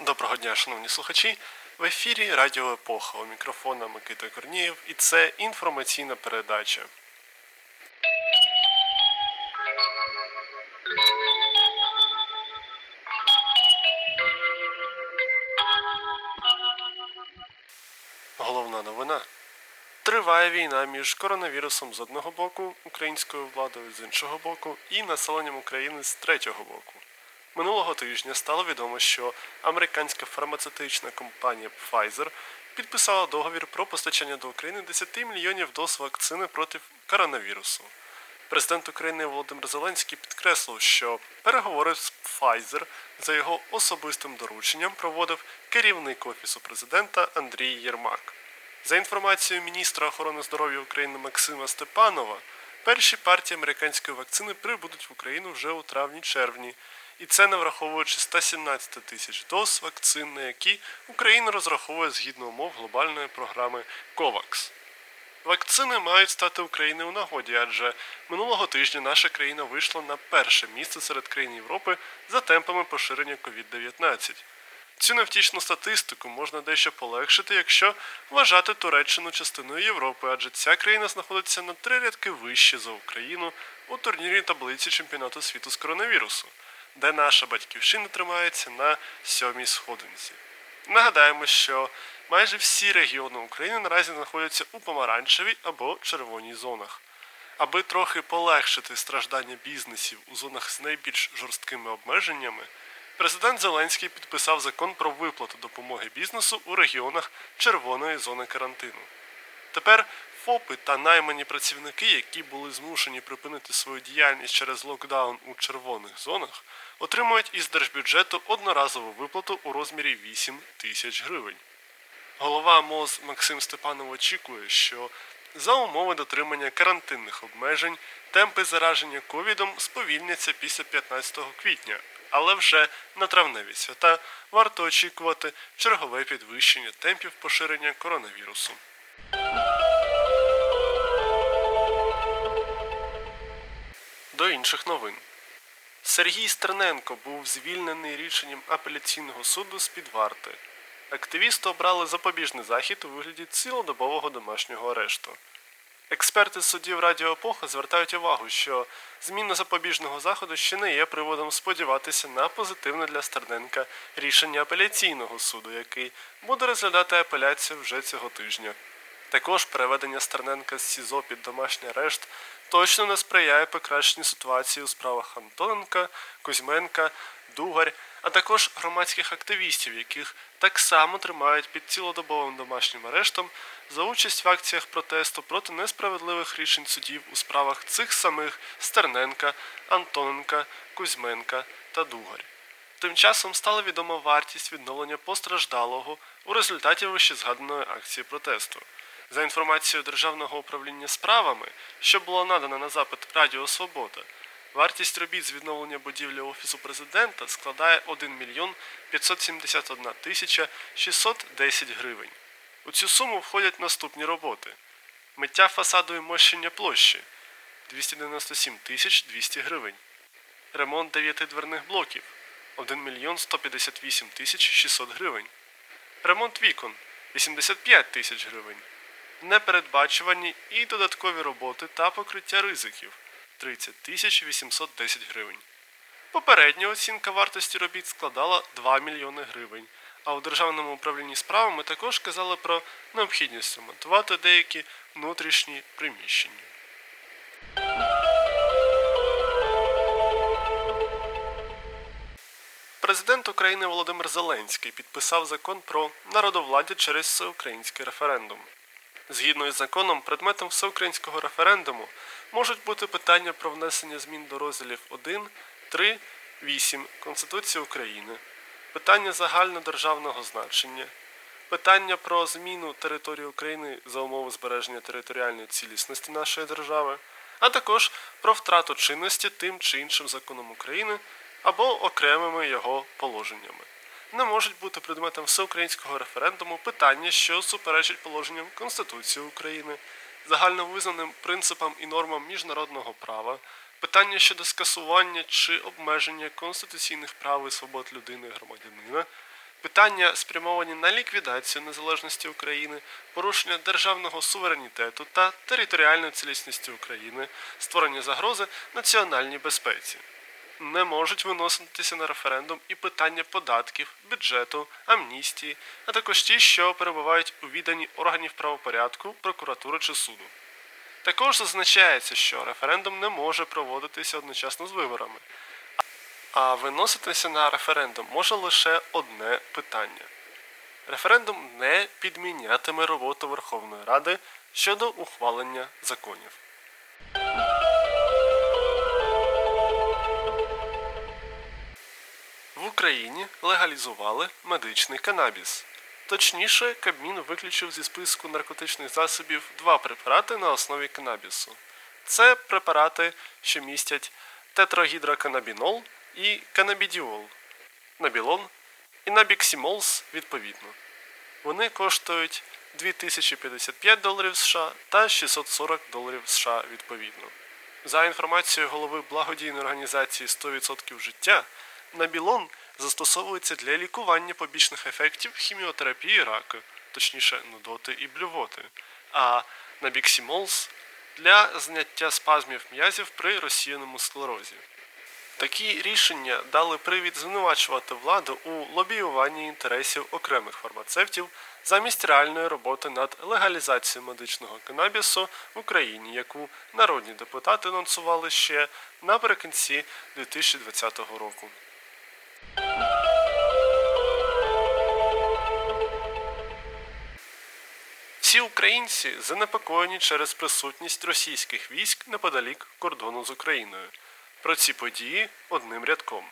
Доброго дня, шановні слухачі. В ефірі Радіо Епоха у мікрофона Микита Корнієв, і це інформаційна передача. Триває війна між коронавірусом з одного боку, українською владою з іншого боку, і населенням України з третього боку. Минулого тижня стало відомо, що американська фармацевтична компанія Pfizer підписала договір про постачання до України 10 мільйонів доз вакцини проти коронавірусу. Президент України Володимир Зеленський підкреслив, що переговори з Pfizer за його особистим дорученням проводив керівник Офісу президента Андрій Єрмак. За інформацією міністра охорони здоров'я України Максима Степанова, перші партії американської вакцини прибудуть в Україну вже у травні-червні, і це не враховуючи 117 тисяч доз вакцин, на які Україна розраховує згідно умов глобальної програми COVAX. Вакцини мають стати Україною у нагоді, адже минулого тижня наша країна вийшла на перше місце серед країн Європи за темпами поширення COVID-19. Цю невтішну статистику можна дещо полегшити, якщо вважати Туреччину частиною Європи, адже ця країна знаходиться на три рядки вище за Україну у турнірній таблиці чемпіонату світу з коронавірусу, де наша батьківщина тримається на сьомій сходинці. Нагадаємо, що майже всі регіони України наразі знаходяться у помаранчевій або червоній зонах. Аби трохи полегшити страждання бізнесів у зонах з найбільш жорсткими обмеженнями, президент Зеленський підписав закон про виплату допомоги бізнесу у регіонах червоної зони карантину. Тепер ФОПи та наймані працівники, які були змушені припинити свою діяльність через локдаун у червоних зонах, отримують із держбюджету одноразову виплату у розмірі 8 тисяч гривень. Голова МОЗ Максим Степанов очікує, що за умови дотримання карантинних обмежень темпи зараження ковідом сповільняться після 15 квітня, але вже на травневі свята варто очікувати чергове підвищення темпів поширення коронавірусу. До інших новин. Сергій Стерненко був звільнений рішенням апеляційного суду з під варти. Активісту обрали запобіжний захід у вигляді цілодобового домашнього арешту. Експерти з судів Радіо Епоха звертають увагу, що зміна запобіжного заходу ще не є приводом сподіватися на позитивне для Стерненка рішення апеляційного суду, який буде розглядати апеляцію вже цього тижня. Також переведення Стерненка з СІЗО під домашній арешт точно не сприяє покращенню ситуації у справах Антоненка, Кузьменка, Дугарь, а також громадських активістів, яких так само тримають під цілодобовим домашнім арештом за участь в акціях протесту проти несправедливих рішень судів у справах цих самих Стерненка, Антоненка, Кузьменка та Дугарь. Тим часом стала відома вартість відновлення постраждалого у результаті вищезгаданої акції протесту. За інформацією Державного управління справами, що було надано на запит Радіо Свобода, вартість робіт з відновлення будівлі Офісу президента складає 1 мільйон 571 тисяча 610 гривень. У цю суму входять наступні роботи: миття фасаду і мощення площі 297 тисяч 200 гривень, ремонт 9 дверних блоків 1 мільйон 158 тисяч 600 гривень, ремонт вікон 85 тисяч гривень. Непередбачувані і додаткові роботи та покриття ризиків 30 тисяч 810 гривень. Попередня оцінка вартості робіт складала 2 мільйони гривень, а у Державному управлінні справами також казали про необхідність ремонтувати деякі внутрішні приміщення. Президент України Володимир Зеленський підписав закон про народовладдя через всеукраїнський референдум. Згідно із законом, предметом всеукраїнського референдуму можуть бути питання про внесення змін до розділів 1, 3, 8 Конституції України, питання загальнодержавного значення, питання про зміну території України за умови збереження територіальної цілісності нашої держави, а також про втрату чинності тим чи іншим законом України або окремими його положеннями. Не можуть бути предметом всеукраїнського референдуму питання, що суперечать положенням Конституції України, загальновизнаним принципам і нормам міжнародного права, питання щодо скасування чи обмеження конституційних прав і свобод людини і громадянина, питання спрямовані на ліквідацію незалежності України, порушення державного суверенітету та територіальної цілісності України, створення загрози національній безпеці. Не можуть виноситися на референдум і питання податків, бюджету, амністії, а також ті, що перебувають у відданні органів правопорядку, прокуратури чи суду. Також зазначається, що референдум не може проводитися одночасно з виборами, а виноситися на референдум може лише одне питання. Референдум не підмінятиме роботу Верховної Ради щодо ухвалення законів. В Україні легалізували медичний канабіс. Точніше, Кабмін виключив зі списку наркотичних засобів два препарати на основі канабісу. Це препарати, що містять тетрагідроканабінол і канабідіол, набілон і набіксімолс відповідно. Вони коштують 2055 доларів США та 640 доларів США відповідно. За інформацією голови благодійної організації 100% життя, набілон застосовується для лікування побічних ефектів хіміотерапії раку, точніше нудоти і блювоти, а набіксімолс для зняття спазмів м'язів при розсіяному склерозі. Такі рішення дали привід звинувачувати владу у лобіюванні інтересів окремих фармацевтів замість реальної роботи над легалізацією медичного канабісу в Україні, яку народні депутати анонсували ще наприкінці 2020 року. Всі українці занепокоєні через присутність російських військ неподалік кордону з Україною. Про ці події одним рядком.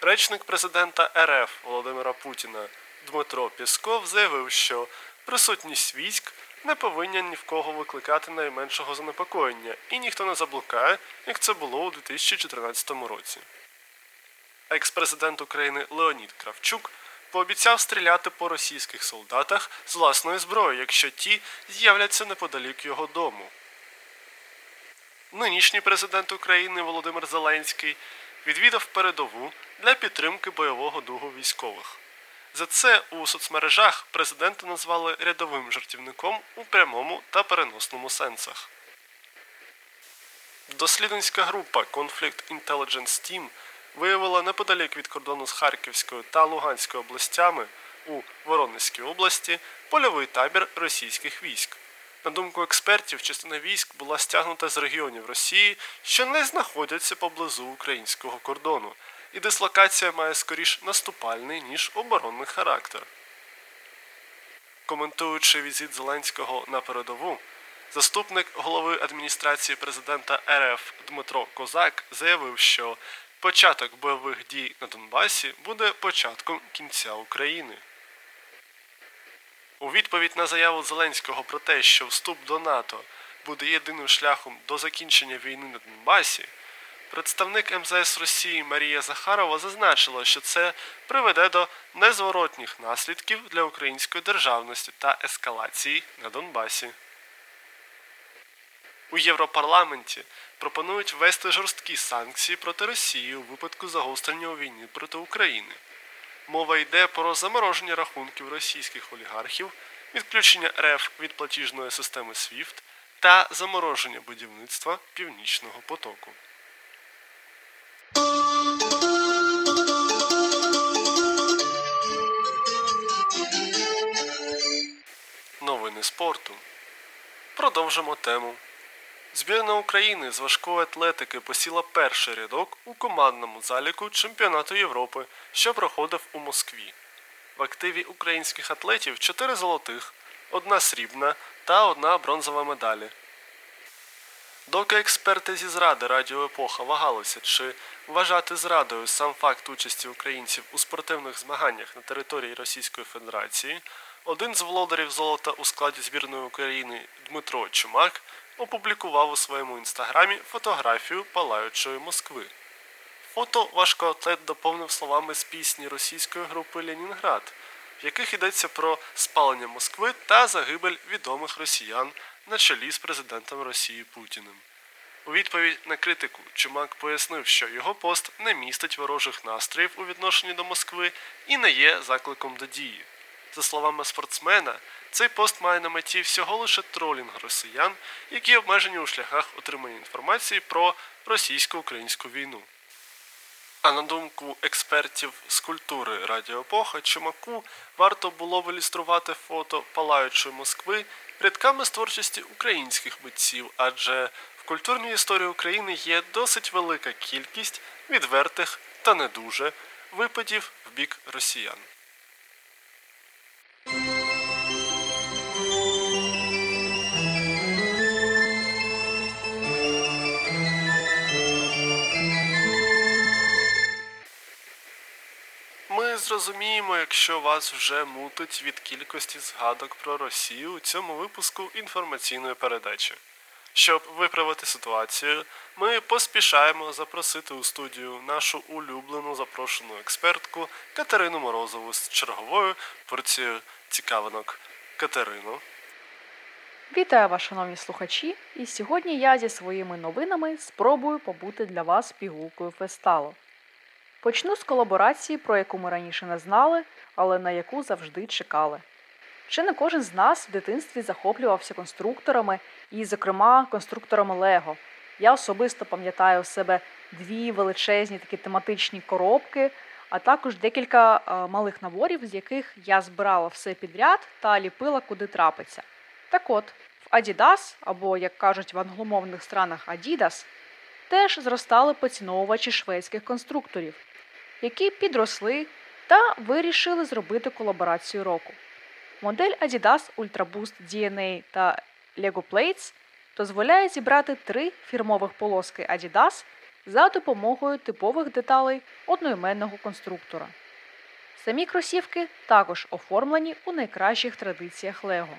Речник президента РФ Володимира Путіна Дмитро Пєсков заявив, що присутність військ не повинна ні в кого викликати найменшого занепокоєння, і ніхто не заблукає, як це було у 2014 році. Екс-президент України Леонід Кравчук пообіцяв стріляти по російських солдатах з власної зброї, якщо ті з'являться неподалік його дому. Нинішній президент України Володимир Зеленський відвідав передову для підтримки бойового духу військових. За це у соцмережах президента назвали рядовим жартівником у прямому та переносному сенсах. Дослідницька група Conflict Intelligence Team виявила неподалік від кордону з Харківською та Луганською областями у Воронезькій області польовий табір російських військ. На думку експертів, частина військ була стягнута з регіонів Росії, що не знаходяться поблизу українського кордону, і дислокація має скоріш наступальний, ніж оборонний характер. Коментуючи візит Зеленського на передову, заступник голови адміністрації президента РФ Дмитро Козак заявив, що початок бойових дій на Донбасі буде початком кінця України. У відповідь на заяву Зеленського про те, що вступ до НАТО буде єдиним шляхом до закінчення війни на Донбасі, представник МЗС Росії Марія Захарова зазначила, що це приведе до незворотніх наслідків для української державності та ескалації на Донбасі. У Європарламенті пропонують ввести жорсткі санкції проти Росії у випадку загострення у війни проти України. Мова йде про замороження рахунків російських олігархів, відключення РФ від платіжної системи SWIFT та замороження будівництва Північного потоку. Новини спорту. Продовжимо тему. Збірна України з важкої атлетики посіла перший рядок у командному заліку Чемпіонату Європи, що проходив у Москві. В активі українських атлетів 4 золотих, одна срібна та одна бронзова медалі. Доки експерти зі зради Радіо Епоха вагалися, чи вважати зрадою сам факт участі українців у спортивних змаганнях на території Російської Федерації, один з володарів золота у складі збірної України Дмитро Чумак опублікував у своєму інстаграмі фотографію палаючої Москви. Фото важкоатлет доповнив словами з пісні російської групи Ленінград, в яких йдеться про спалення Москви та загибель відомих росіян на чолі з президентом Росії Путіним. У відповідь на критику Чумак пояснив, що його пост не містить ворожих настроїв у відношенні до Москви і не є закликом до дії. За словами спортсмена, цей пост має на меті всього лише тролінг росіян, які обмежені у шляхах отримання інформації про російсько-українську війну. А на думку експертів з культури Радіоепоха, Чумаку варто було б ілюструвати фото палаючої Москви рядками з творчості українських митців, адже в культурній історії України є досить велика кількість відвертих та не дуже випадів в бік росіян. Зрозуміємо, якщо вас вже мутить від кількості згадок про Росію у цьому випуску інформаційної передачі. Щоб виправити ситуацію, ми поспішаємо запросити у студію нашу улюблену запрошену експертку Катерину Морозову з черговою порцією цікавинок. Катерино, Вітаю вас, шановні слухачі! І сьогодні я зі своїми новинами спробую побути для вас пігулкою фесталу. Почну з колаборації, про яку ми раніше не знали, але на яку завжди чекали. Ще не кожен з нас в дитинстві захоплювався конструкторами і, зокрема, конструкторами Лего. Я особисто пам'ятаю у себе дві величезні такі тематичні коробки, а також декілька е, малих наборів, з яких я збирала все підряд та ліпила куди трапиться. Так от, в Adidas, або, як кажуть в англомовних странах Adidas, теж зростали поціновувачі шведських конструкторів, які підросли та вирішили зробити колаборацію року. Модель Adidas Ultraboost DNA та Lego Plates дозволяє зібрати три фірмових полоски Adidas за допомогою типових деталей одноіменного конструктора. Самі кросівки також оформлені у найкращих традиціях Lego.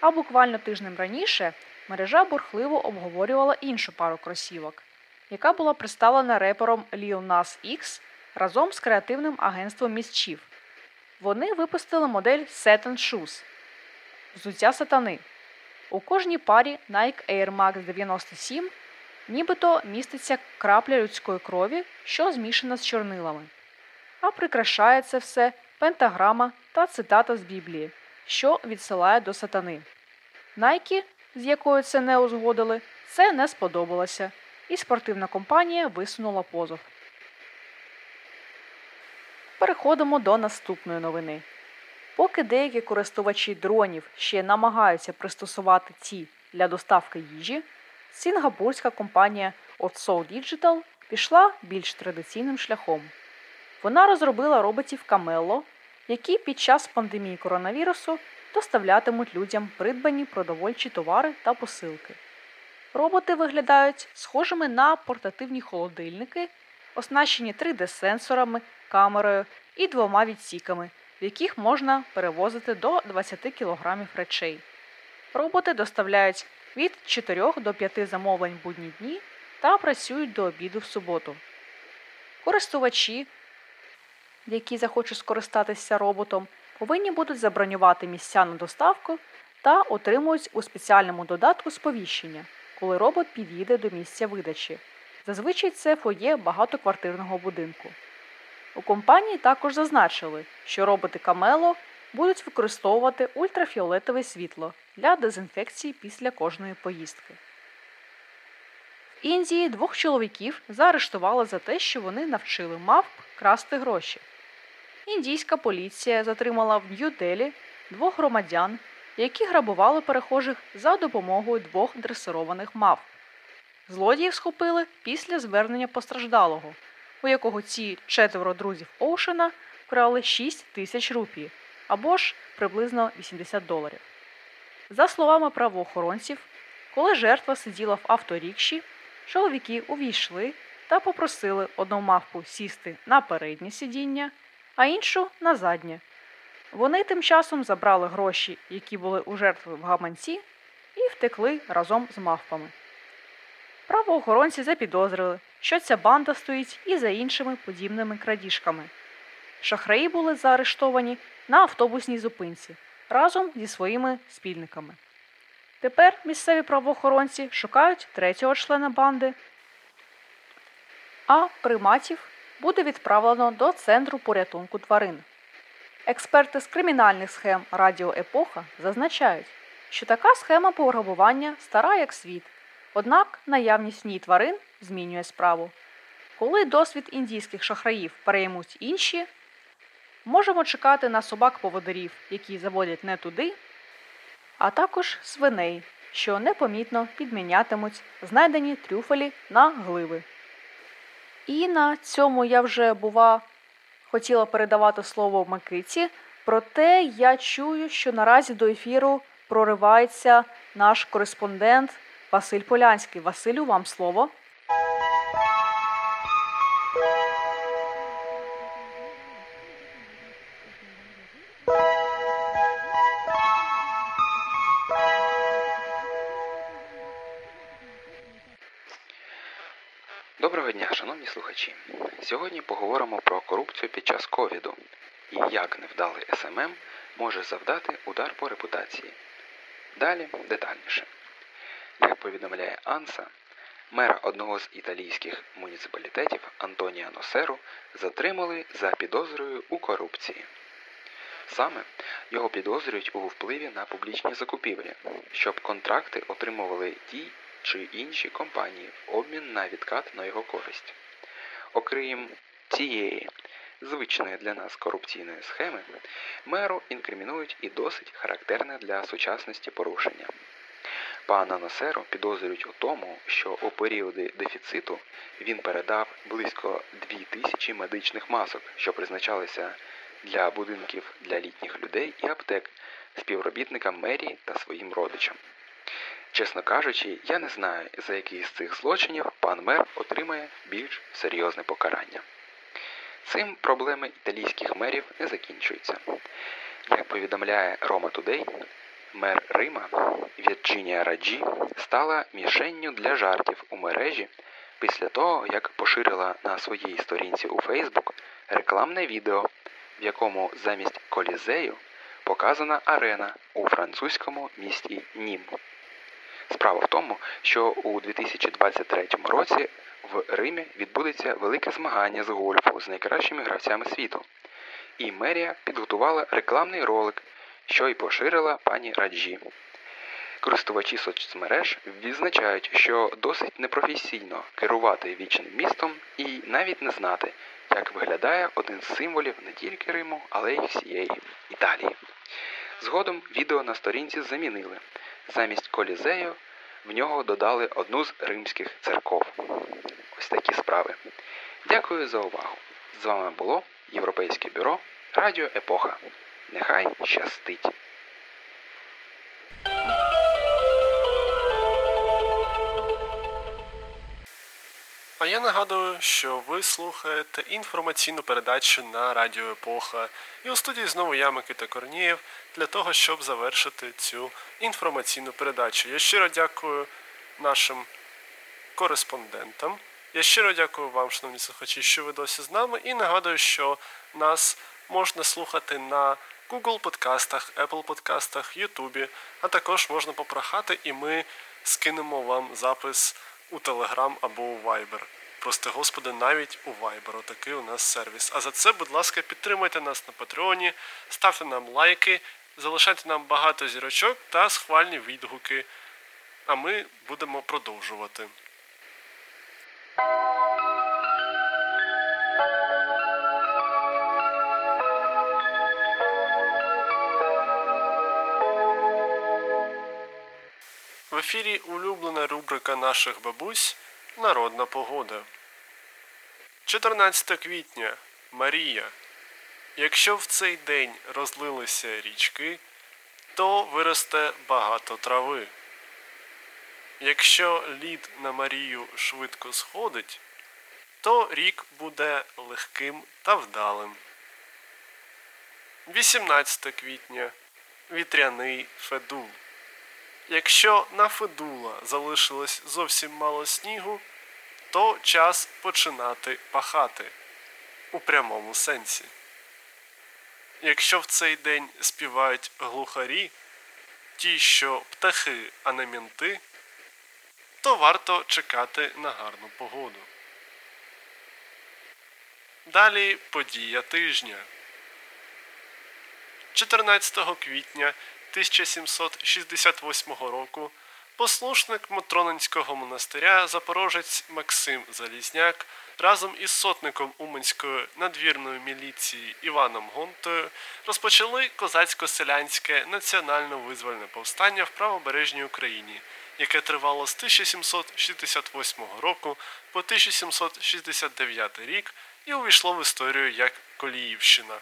А буквально тижнем раніше мережа бурхливо обговорювала іншу пару кросівок, яка була представлена репером Lil Nas X разом з креативним агентством Mischief. Вони випустили модель Satin Shoes взуття сатани. У кожній парі Nike Air Max 97 нібито міститься крапля людської крові, що змішана з чорнилами. А прикрашає це все пентаграма та цитата з Біблії, що відсилає до сатани. Nike, з якою це не узгодили, це не сподобалося, і спортивна компанія висунула позов. Переходимо до наступної новини. Поки деякі користувачі дронів ще намагаються пристосувати ці для доставки їжі, сінгапурська компанія Otso Digital пішла більш традиційним шляхом. Вона розробила роботів Camello, які під час пандемії коронавірусу доставлятимуть людям придбані продовольчі товари та посилки. Роботи виглядають схожими на портативні холодильники, оснащені 3D-сенсорами, камерою і двома відсіками, в яких можна перевозити до 20 кг речей. Роботи доставляють від 4 до 5 замовлень будні дні та працюють до обіду в суботу. Користувачі, які захочуть скористатися роботом, повинні будуть забронювати місця на доставку та отримують у спеціальному додатку сповіщення, коли робот під'їде до місця видачі. Зазвичай це фоє багатоквартирного будинку. У компанії також зазначили, що роботи Камело будуть використовувати ультрафіолетове світло для дезінфекції після кожної поїздки. В Індії двох чоловіків заарештували за те, що вони навчили мавп красти гроші. Індійська поліція затримала в Нью-Делі двох громадян, які грабували перехожих за допомогою двох дресированих мавп. Злодіїв схопили після звернення постраждалого, у якого ці четверо друзів Оушена вкрали 6 тисяч рупій або ж приблизно 80 доларів. За словами правоохоронців, коли жертва сиділа в авторікші, чоловіки увійшли та попросили одну мавпу сісти на переднє сидіння, а іншу на заднє. Вони тим часом забрали гроші, які були у жертви в гаманці, і втекли разом з мавпами. Правоохоронці запідозрили, що ця банда стоїть і за іншими подібними крадіжками. Шахраї були заарештовані на автобусній зупинці разом зі своїми спільниками. Тепер місцеві правоохоронці шукають третього члена банди, а приматів буде відправлено до центру порятунку тварин. Експерти з кримінальних схем Радіо Епоха зазначають, що така схема пограбування стара як світ, однак наявність в ній тварин змінює справу. Коли досвід індійських шахраїв переймуть інші, можемо чекати на собак-поводирів, які заводять не туди, а також свиней, що непомітно підмінятимуть знайдені трюфелі на гливи. І на цьому я вже бува хотіла передавати слово Микиці, проте я чую, що наразі до ефіру проривається наш кореспондент Василь Полянський. Василю, вам слово. Доброго дня, шановні слухачі. Сьогодні поговоримо про корупцію під час ковіду і як невдалий SMM може завдати удар по репутації. Далі детальніше. Як повідомляє Анса, мера одного з італійських муніципалітетів Антонія Носеру затримали за підозрою у корупції. Саме його підозрюють у впливі на публічні закупівлі, щоб контракти отримували ті чи інші компанії в обмін на відкат на його користь. Окрім цієї звичної для нас корупційної схеми, меру інкримінують і досить характерне для сучасності порушення. Пана Насеру підозрюють у тому, що у періоди дефіциту він передав близько 2000 медичних масок, що призначалися для будинків для літніх людей і аптек співробітникам мерії та своїм родичам. Чесно кажучи, я не знаю, за який з цих злочинів пан мер отримає більш серйозне покарання. Цим проблеми італійських мерів не закінчуються. Як повідомляє Рома Тудей, мер Рима Вірджинія Раджі стала мішенню для жартів у мережі після того, як поширила на своїй сторінці у Фейсбук рекламне відео, в якому замість колізею показана арена у французькому місті Нім. Справа в тому, що у 2023 році в Римі відбудеться велике змагання з гольфу з найкращими гравцями світу. І мерія підготувала рекламний ролик, що й поширила пані Раджі. Користувачі соцмереж відзначають, що досить непрофесійно керувати вічним містом і навіть не знати, як виглядає один з символів не тільки Риму, але й всієї Італії. Згодом відео на сторінці замінили. Замість колізею в нього додали одну з римських церков. Ось такі справи. Дякую за увагу. З вами було Європейське бюро Радіо Епоха. Нехай щастить! А я нагадую, що ви слухаєте інформаційну передачу на Радіо Епоха. І у студії знову я, Микита Корнієв, для того, щоб завершити цю інформаційну передачу. Я щиро дякую нашим кореспондентам. Я щиро дякую вам, шановні слухачі, що ви досі з нами. І нагадую, що нас можна слухати на Google подкастах, Apple подкастах, YouTube, а також можна попрохати, і ми скинемо вам запис у Telegram або у Viber. Прости Господи, навіть у Viber. Отакий у нас сервіс. А за це, будь ласка, підтримайте нас на Патреоні, ставте нам лайки, залишайте нам багато зірочок та схвальні відгуки. А ми будемо продовжувати. В ефірі улюблена рубрика наших бабусь Народна погода. 14 квітня. Марія. Якщо в цей день розлилися річки, то виросте багато трави. Якщо лід на Марію швидко сходить, то рік буде легким та вдалим. 18 квітня. Вітряний федул. Якщо на Федула залишилось зовсім мало снігу, то час починати пахати у прямому сенсі. Якщо в цей день співають глухарі, ті, що птахи, а не мінти, то варто чекати на гарну погоду. Далі подія тижня. 14 квітня 1768 року послушник Матронинського монастиря Запорожець Максим Залізняк разом із сотником Уманської надвірної міліції Іваном Гонтою розпочали козацько-селянське національно-визвольне повстання в правобережній Україні, яке тривало з 1768 року по 1769 рік і увійшло в історію як Коліївщина.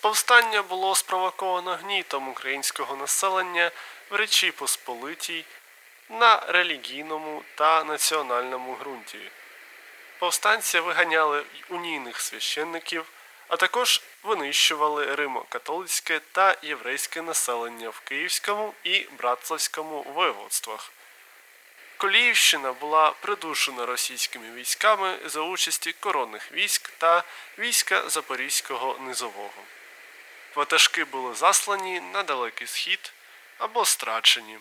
Повстання було спровоковано гнітом українського населення в Речі Посполитій на релігійному та національному ґрунті. Повстанці виганяли унійних священників, а також винищували римо-католицьке та єврейське населення в Київському і Братславському воєводствах. Коліївщина була придушена російськими військами за участі коронних військ та війська Запорізького низового. Ватажки були заслані на далекий схід або страчені.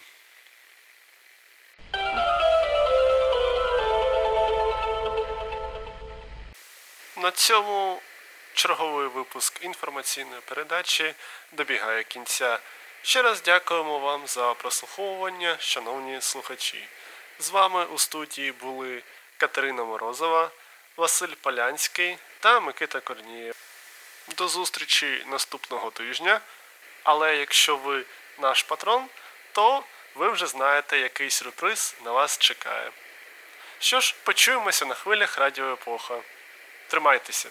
На цьому черговий випуск інформаційної передачі добігає кінця. Ще раз дякуємо вам за прослуховування, шановні слухачі. З вами у студії були Катерина Морозова, Василь Полянський та Микита Корнієв. До зустрічі наступного тижня. Але якщо ви наш патрон, то ви вже знаєте, який сюрприз на вас чекає. Що ж, почуємося на хвилях Радіо Епоха. Тримайтеся!